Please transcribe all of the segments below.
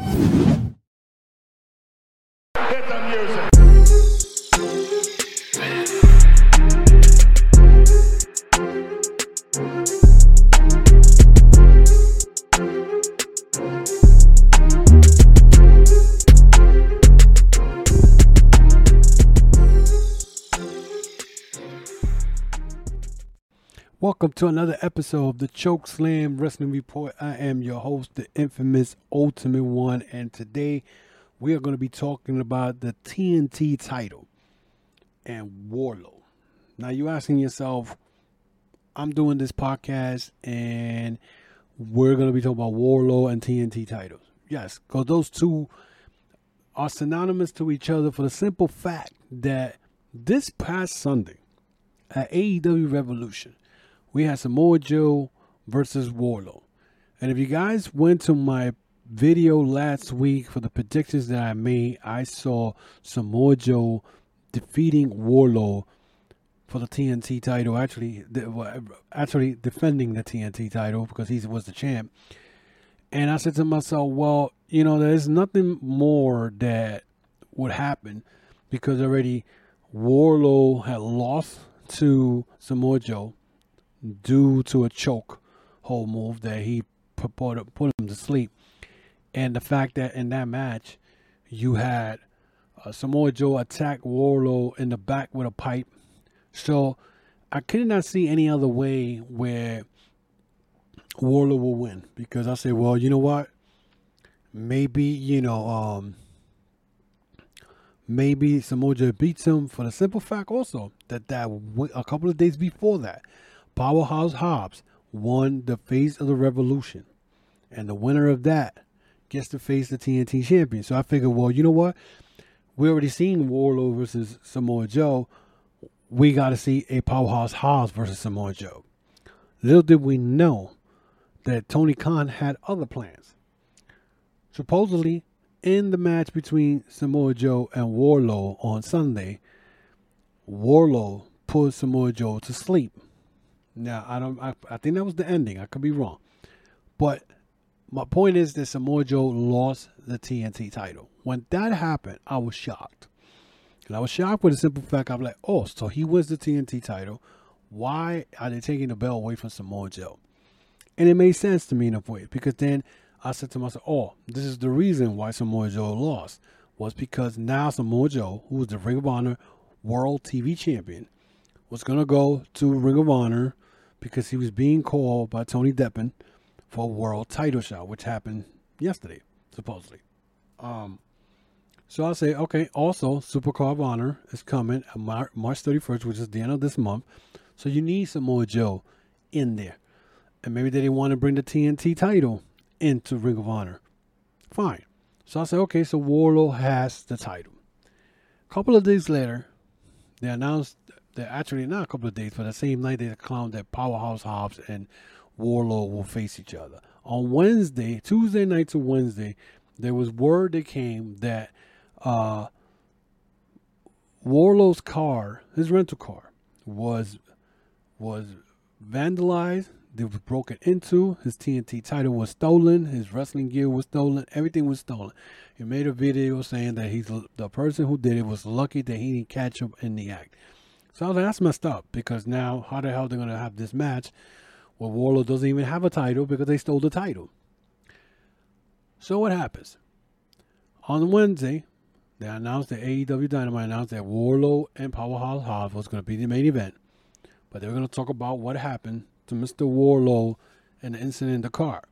Hit Welcome to another episode of the Chokeslam Wrestling Report. I am your host, the infamous Ultimate One, and today we are going to be talking about the TNT title and Wardlow. Now, you're asking yourself, I'm doing this podcast and we're going to be talking about Wardlow and TNT titles. Yes, because those two are synonymous to each other for the simple fact that this past Sunday at AEW Revolution, we had Samoa Joe versus Wardlow. And if you guys went to my video last week for the predictions that I made, I saw Samoa Joe defeating Wardlow for the TNT title. Actually, actually defending the TNT title because he was the champ. And I said to myself, well, you know, there's nothing more that would happen because already Wardlow had lost to Samoa Joe due to a choke hold move that he put, put, him to sleep. And the fact that in that match, you had uh, Samoa Joe attack Wardlow in the back with a pipe. So I could not see any other way where Wardlow will win because I say, well, you know what? Maybe, you know, um, maybe Samoa Joe beats him for the simple fact also that that a couple of days before that, Powerhouse Hobbs won the face of the revolution. And the winner of that gets to face the TNT champion. So I figured, well, you know what? We already seen Wardlow versus Samoa Joe. We got to see a Powerhouse Hobbs versus Samoa Joe. Little did we know that Tony Khan had other plans. Supposedly, in the match between Samoa Joe and Wardlow on Sunday, Wardlow put Samoa Joe to sleep. Now I don't. I, I think that was the ending. I could be wrong, but my point is that Samoa Joe lost the TNT title. When that happened, I was shocked, and I was shocked with the simple fact I'm like, oh, so he wins the TNT title. Why are they taking the belt away from Samoa Joe? And it made sense to me in a way because then I said to myself, oh, this is the reason why Samoa Joe lost was because now Samoa Joe, who was the Ring of Honor World TV Champion, was gonna go to Ring of Honor because he was being called by Tony Deppen for a world title shot, which happened yesterday, supposedly. Um, so I say, okay, also Supercard of Honor is coming Mar- March 31st, which is the end of this month. So you need some more Joe in there. And maybe they didn't want to bring the TNT title into Ring of Honor. Fine. So I said, okay, so Wardlow has the title. A couple of days later, they announced that actually not a couple of days, but the same night they announced that Powerhouse Hobbs and Wardlow will face each other. On Wednesday, Tuesday night to Wednesday, there was word that came that uh, Wardlow's car, his rental car, was was vandalized. It was broken into. His TNT title was stolen. His wrestling gear was stolen. Everything was stolen. He made a video saying that he's the person who did it was lucky that he didn't catch him in the act. So that's messed up because now how the hell they're gonna have this match where Wardlow doesn't even have a title because they stole the title. So what happens? On Wednesday, they announced that AEW Dynamite announced that Wardlow and Powerhouse Hobbs was going to be the main event, but they were going to talk about what happened to Mr. Wardlow and the incident in the car.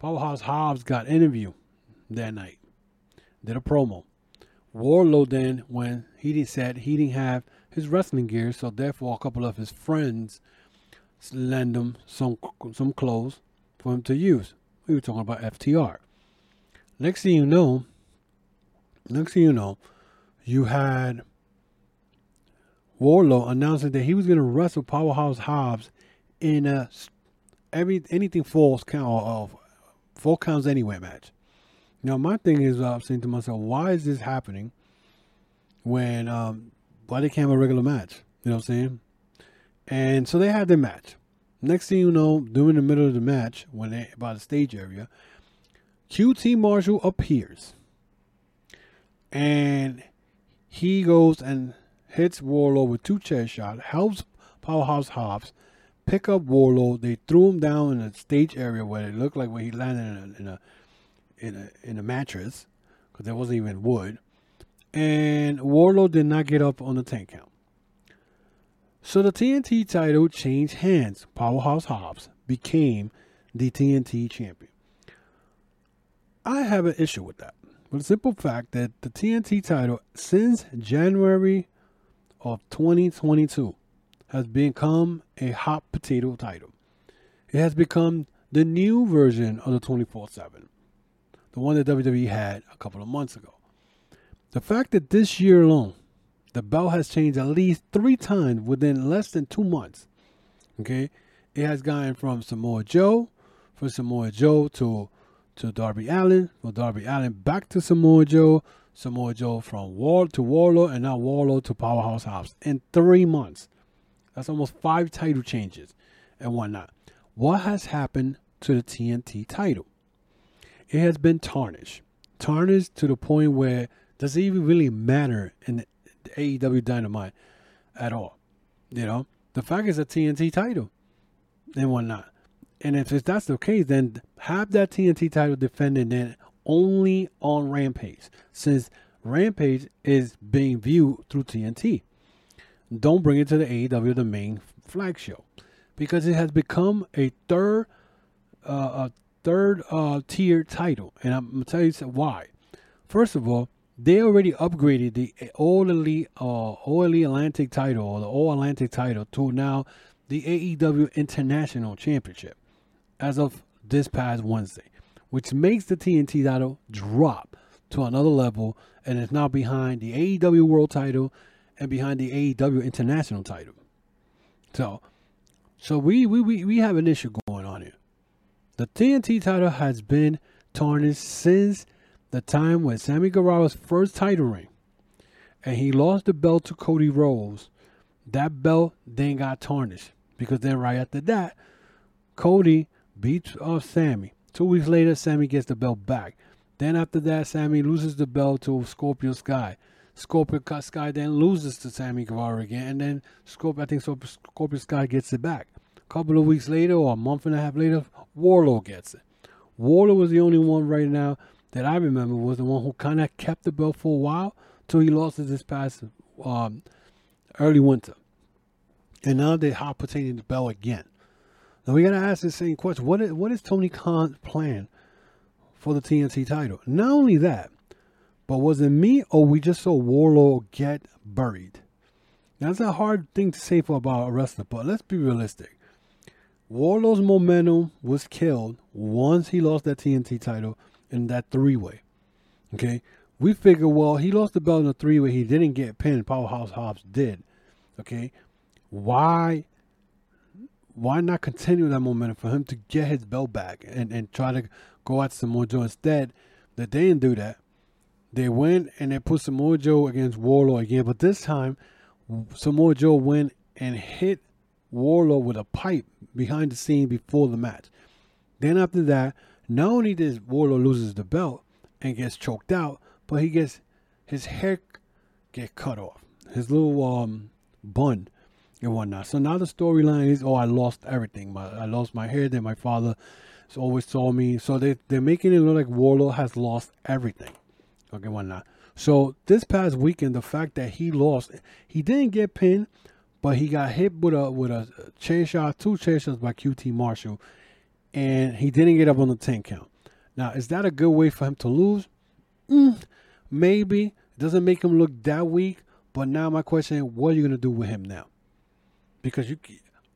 Powerhouse Hobbs got interview that night, did a promo. Wardlow then, when he said he didn't have his wrestling gear, so therefore a couple of his friends lend him some some clothes for him to use. We were talking about FTR. Next thing you know, next thing you know, you had Wardlow announcing that he was going to wrestle Powerhouse Hobbs in a every anything falls count of four counts anywhere match. Now my thing is, uh, I'm saying to myself, why is this happening when um, why they can't have a regular match? You know what I'm saying? And so they had their match. Next thing you know, during the middle of the match, when they by the stage area, QT Marshall appears and he goes and hits Wardlow with two chair shots, helps Powerhouse Hobbs pick up Wardlow. They threw him down in a stage area where it looked like when he landed in a in a in a, in a mattress because there wasn't even wood. And Wardlow did not get up on the 10 count. So the TNT title changed hands. Powerhouse Hobbs became the TNT champion. I have an issue with that. The simple fact that the TNT title since January of 2022 has become a hot potato title. It has become the new version of the 24 7, the one that WWE had a couple of months ago. The fact that this year alone, the belt has changed at least three times within less than two months. Okay, it has gone from Samoa Joe, from Samoa Joe to to Darby Allin, from Darby Allin back to Samoa Joe, Samoa Joe from Wall to Wardlow, and now Wardlow to Powerhouse Hobbs in three months. That's almost five title changes and whatnot. What has happened to the TNT title? It has been tarnished, tarnished to the point where does it even really matter in the AEW Dynamite at all? You know, the fact is a TNT title and whatnot. And if that's the case, then have that TNT title defended then only on Rampage, since Rampage is being viewed through TNT. Don't bring it to the AEW, the main flag show, because it has become a third, uh, a third uh, tier title, and I'm gonna tell you why. First of all, they already upgraded the All Elite, uh, All Elite Atlantic title or the All Atlantic title to now the AEW International Championship as of this past Wednesday, which makes the TNT title drop to another level and is now behind the AEW World title and behind the AEW International title. So, so we we, we, we have an issue going on here. The TNT title has been tarnished since the time when Sammy Guevara's first title reign, and he lost the belt to Cody Rhodes. That belt then got tarnished because then right after that, Cody beats up Sammy. Two weeks later, Sammy gets the belt back. Then after that, Sammy loses the belt to Scorpio Sky. Scorpio Sky then loses to Sammy Guevara again, and then Scorpio, I think Scorpio Sky gets it back. A couple of weeks later, or a month and a half later, Wardlow gets it. Wardlow was the only one right now that I remember was the one who kind of kept the belt for a while till he lost it this past um, early winter. And now they're hot potatoing the belt again. Now we got to ask the same question: What is what is Tony Khan's plan for the TNT title? Not only that, but was it me or we just saw Wardlow get buried? Now, that's a hard thing to say for about a wrestler, but let's be realistic. Wardlow's momentum was killed once he lost that TNT title in that three way. Okay, we figure well he lost the belt in a three way. He didn't get pinned. Powerhouse Hobbs did. Okay, why? Why not continue that momentum for him to get his belt back and, and try to go at Samoa Joe instead? That they didn't do that. They went and they put Samoa Joe against Wardlow again, but this time Samoa Joe went and hit Wardlow with a pipe behind the scene before the match. Then after that, not only does Wardlow loses the belt and gets choked out, but he gets his hair get cut off, his little um bun and whatnot. So now the storyline is, oh, I lost everything. My, I lost my hair. Then my father always saw me. So they they're making it look like Wardlow has lost everything. Okay, whatnot. So this past weekend, the fact that he lost, he didn't get pinned, but he got hit with a with a chair shot, two chair shots by QT Marshall, and he didn't get up on the 10 count. Now, is that a good way for him to lose? Mm, maybe. It doesn't make him look that weak. But now my question is, what are you gonna do with him now? Because you,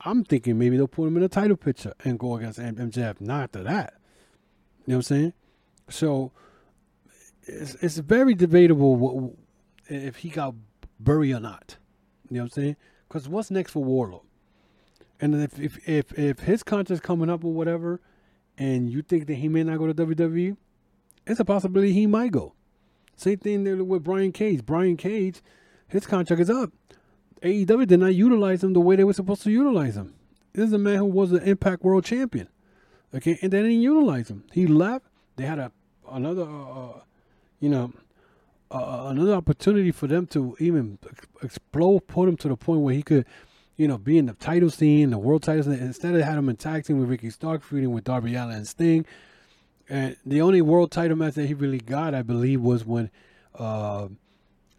I'm thinking maybe they'll put him in a title picture and go against MJF. Not after that. You know what I'm saying? So it's, it's very debatable if he got buried or not. You know what I'm saying? Because what's next for Wardlow? And if, if if if his contract's coming up or whatever, and you think that he may not go to WWE, it's a possibility he might go. Same thing there with Brian Cage. Brian Cage, his contract is up. AEW did not utilize him the way they were supposed to utilize him. This is a man who was an Impact World Champion. Okay, and they didn't utilize him. He left. They had a another, uh, you know, uh, another opportunity for them to even ex- explode, put him to the point where he could, you know, being the title scene, the world title scene. Instead of having him in tag team with Ricky Stark, feuding with Darby Allin and Sting. And the only world title match that he really got, I believe, was when uh,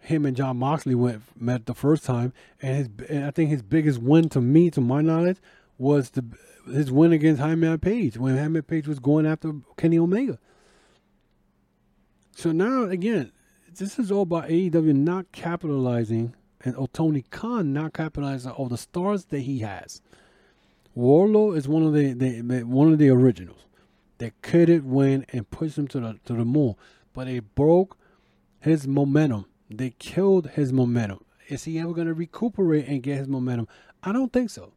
him and Jon Moxley went met the first time. And his, and I think his biggest win to me, to my knowledge, was the his win against Hangman Page when Hangman Page was going after Kenny Omega. So now again, this is all about AEW not capitalizing and oh, Tony Khan not capitalizing on the stars that he has. Wardlow is one of the, the, the one of the originals that couldn't win and push him to the to the moon, but they broke his momentum. They killed his momentum. Is he ever going to recuperate and get his momentum? I don't think so.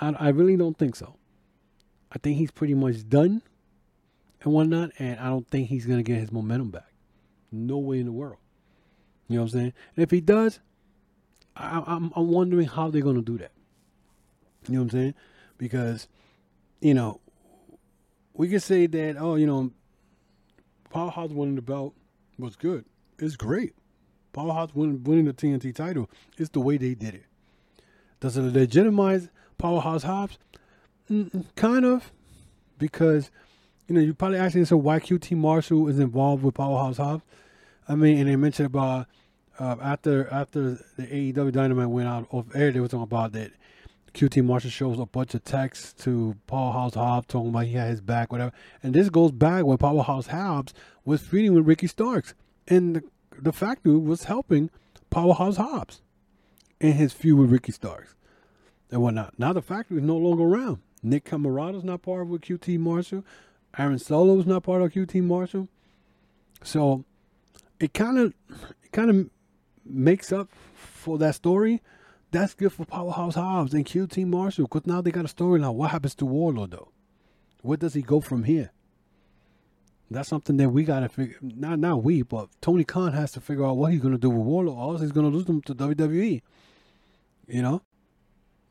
I, I really don't think so. I think he's pretty much done and whatnot, and I don't think he's going to get his momentum back. No way in the world. You know what I'm saying? And if he does, I, I'm, I'm wondering how they're to do that. You know what I'm saying? Because, you know, we could say that, oh, you know, Powerhouse winning the belt was good. It's great. Powerhouse winning, winning the TNT title is the way they did it. Does it legitimize Powerhouse Hobbs? Kind of, because you know you're probably asking yourself why QT Marshall is involved with Powerhouse Hobbs. I mean, and they mentioned about uh, after after the AEW Dynamite went out of air, they were talking about that QT Marshall shows a bunch of texts to Powerhouse Hobbs talking about he had his back, whatever. And this goes back when Powerhouse Hobbs was feeding with Ricky Starks, and the, the factory was helping Powerhouse Hobbs in his feud with Ricky Starks and whatnot. Now the factory is no longer around. Nick Comoroto's not part of QT Marshall. Aaron Solo's not part of QT Marshall. So it kind of it kind of makes up for that story. That's good for Powerhouse Hobbs and QT Marshall because now they got a story now. What happens to Wardlow though? Where does he go from here? That's something that we gotta figure. Not not we, but Tony Khan has to figure out what he's gonna do with Wardlow. Or else he's gonna lose them to WWE. You know,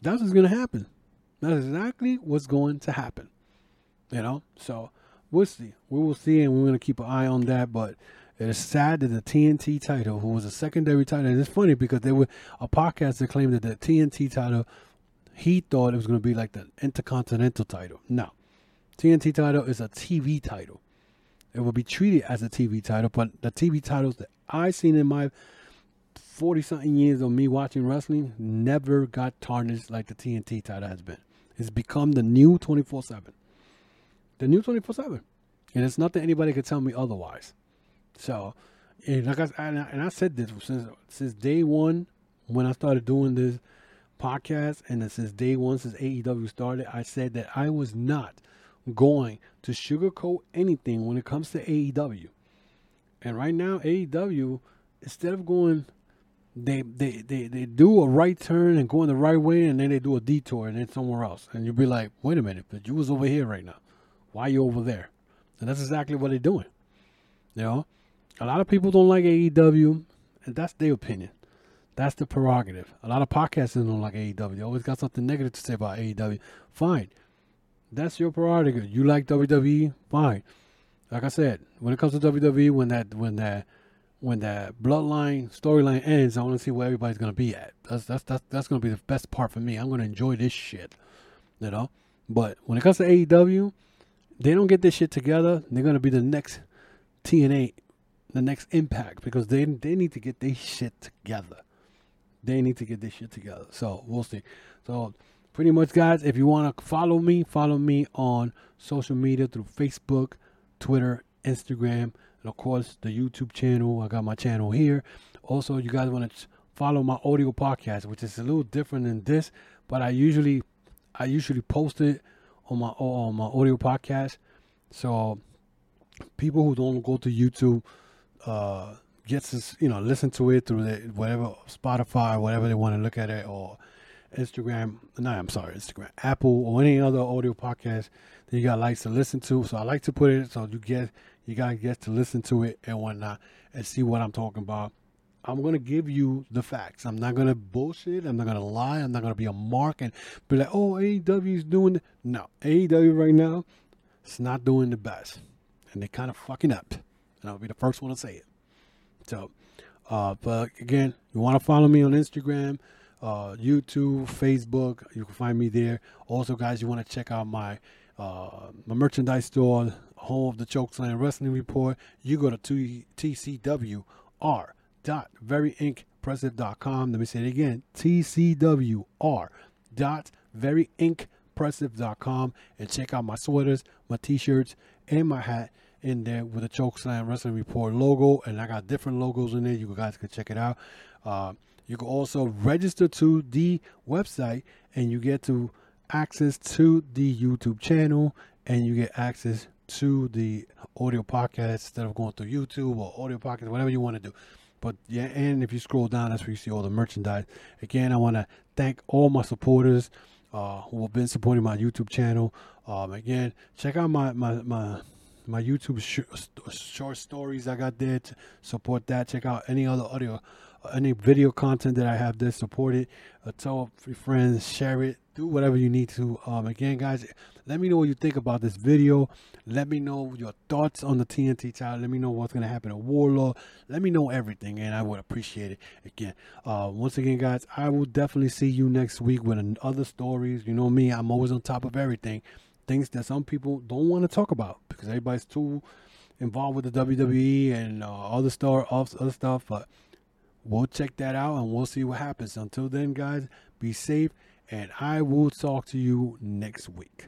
that's what's gonna happen. That's exactly what's going to happen. You know, so we'll see. We will see, and we're gonna keep an eye on that. But it is sad that the TNT title, who was a secondary title, and it's funny because there were a podcast that claimed that the TNT title, he thought it was gonna be like the Intercontinental title. No, TNT title is a TV title. It will be treated as a TV title, but the TV titles that I've seen in my 40 something years of me watching wrestling never got tarnished like the TNT title has been. It's become the new 24 7. The new 24 7. And it's not that anybody could tell me otherwise. So, and like I, and I, and I said this since, since day one when I started doing this podcast, and since day one, since AEW started, I said that I was not going to sugarcoat anything when it comes to AEW. And right now, AEW, instead of going they, they they they do a right turn and going the right way, and then they do a detour and then somewhere else, and you'll be like, wait a minute, but you was over here right now. Why you over there? And that's exactly what they're doing. You know, a lot of people don't like AEW, and that's their opinion. That's the prerogative. A lot of podcasters don't like AEW. They always got something negative to say about AEW. Fine. That's your prerogative. You like WWE? Fine. Like I said, when it comes to WWE, when that when that when that bloodline storyline ends, I want to see where everybody's gonna be at. That's that's that's that's gonna be the best part for me. I'm gonna enjoy this shit, you know. But when it comes to AEW, they don't get this shit together. They're gonna be the next TNA, the next Impact because they they need to get their shit together. They need to get this shit together. So we'll see. So pretty much, guys, if you want to follow me, follow me on social media through Facebook, Twitter, Instagram and of course the YouTube channel. I got my channel here. Also, you guys want to follow my audio podcast, which is a little different than this, but I usually I usually post it on my on my audio podcast. So people who don't go to YouTube uh gets to you know listen to it through the whatever Spotify, whatever they want to look at it, or Instagram. No, I'm sorry, Instagram, Apple, or any other audio podcast that you got likes to listen to. So I like to put it so you get you gotta get to listen to it and whatnot and see what I'm talking about. I'm gonna give you the facts. I'm not gonna bullshit. I'm not gonna lie. I'm not gonna be a mark and be like, oh, AEW is doing. No, AEW right now, it's not doing the best. and they kind of fucking up. And I'll be the first one to say it. So, uh, but again, you want to follow me on Instagram, uh, YouTube, Facebook. You can find me there. Also, guys, you want to check out my uh, my merchandise store, home of the Chokeslam Wrestling Report. You go to t- TCWR dot veryinkpressive.com. Let me say it again. TCWR dot veryinkpressive.com and check out my sweaters, my t-shirts, and my hat in there with a Chokeslam Wrestling Report logo. And I got different logos in there. You guys can check it out. Uh, you can also register to the website and you get to access to the YouTube channel and you get access to the audio podcast instead of going through YouTube or audio podcast, whatever you want to do. But yeah, and if you scroll down, that's where you see all the merchandise. Again, I want to thank all my supporters uh, who have been supporting my YouTube channel. Um, again, check out my my my my YouTube sh- short stories I got there to support that. Check out any other audio, any video content that I have there. Support it. Uh, tell your friends, share it, do whatever you need to. Um, again, guys, let me know what you think about this video. Let me know your thoughts on the TNT title. Let me know what's gonna happen to Wardlow. Let me know everything, and I would appreciate it. Again, uh, once again, guys, I will definitely see you next week with other stories. You know me, I'm always on top of everything things that some people don't want to talk about because everybody's too involved with the WWE and uh, other star other stuff. But we'll check that out and we'll see what happens. Until then, guys, be safe, and I will talk to you next week.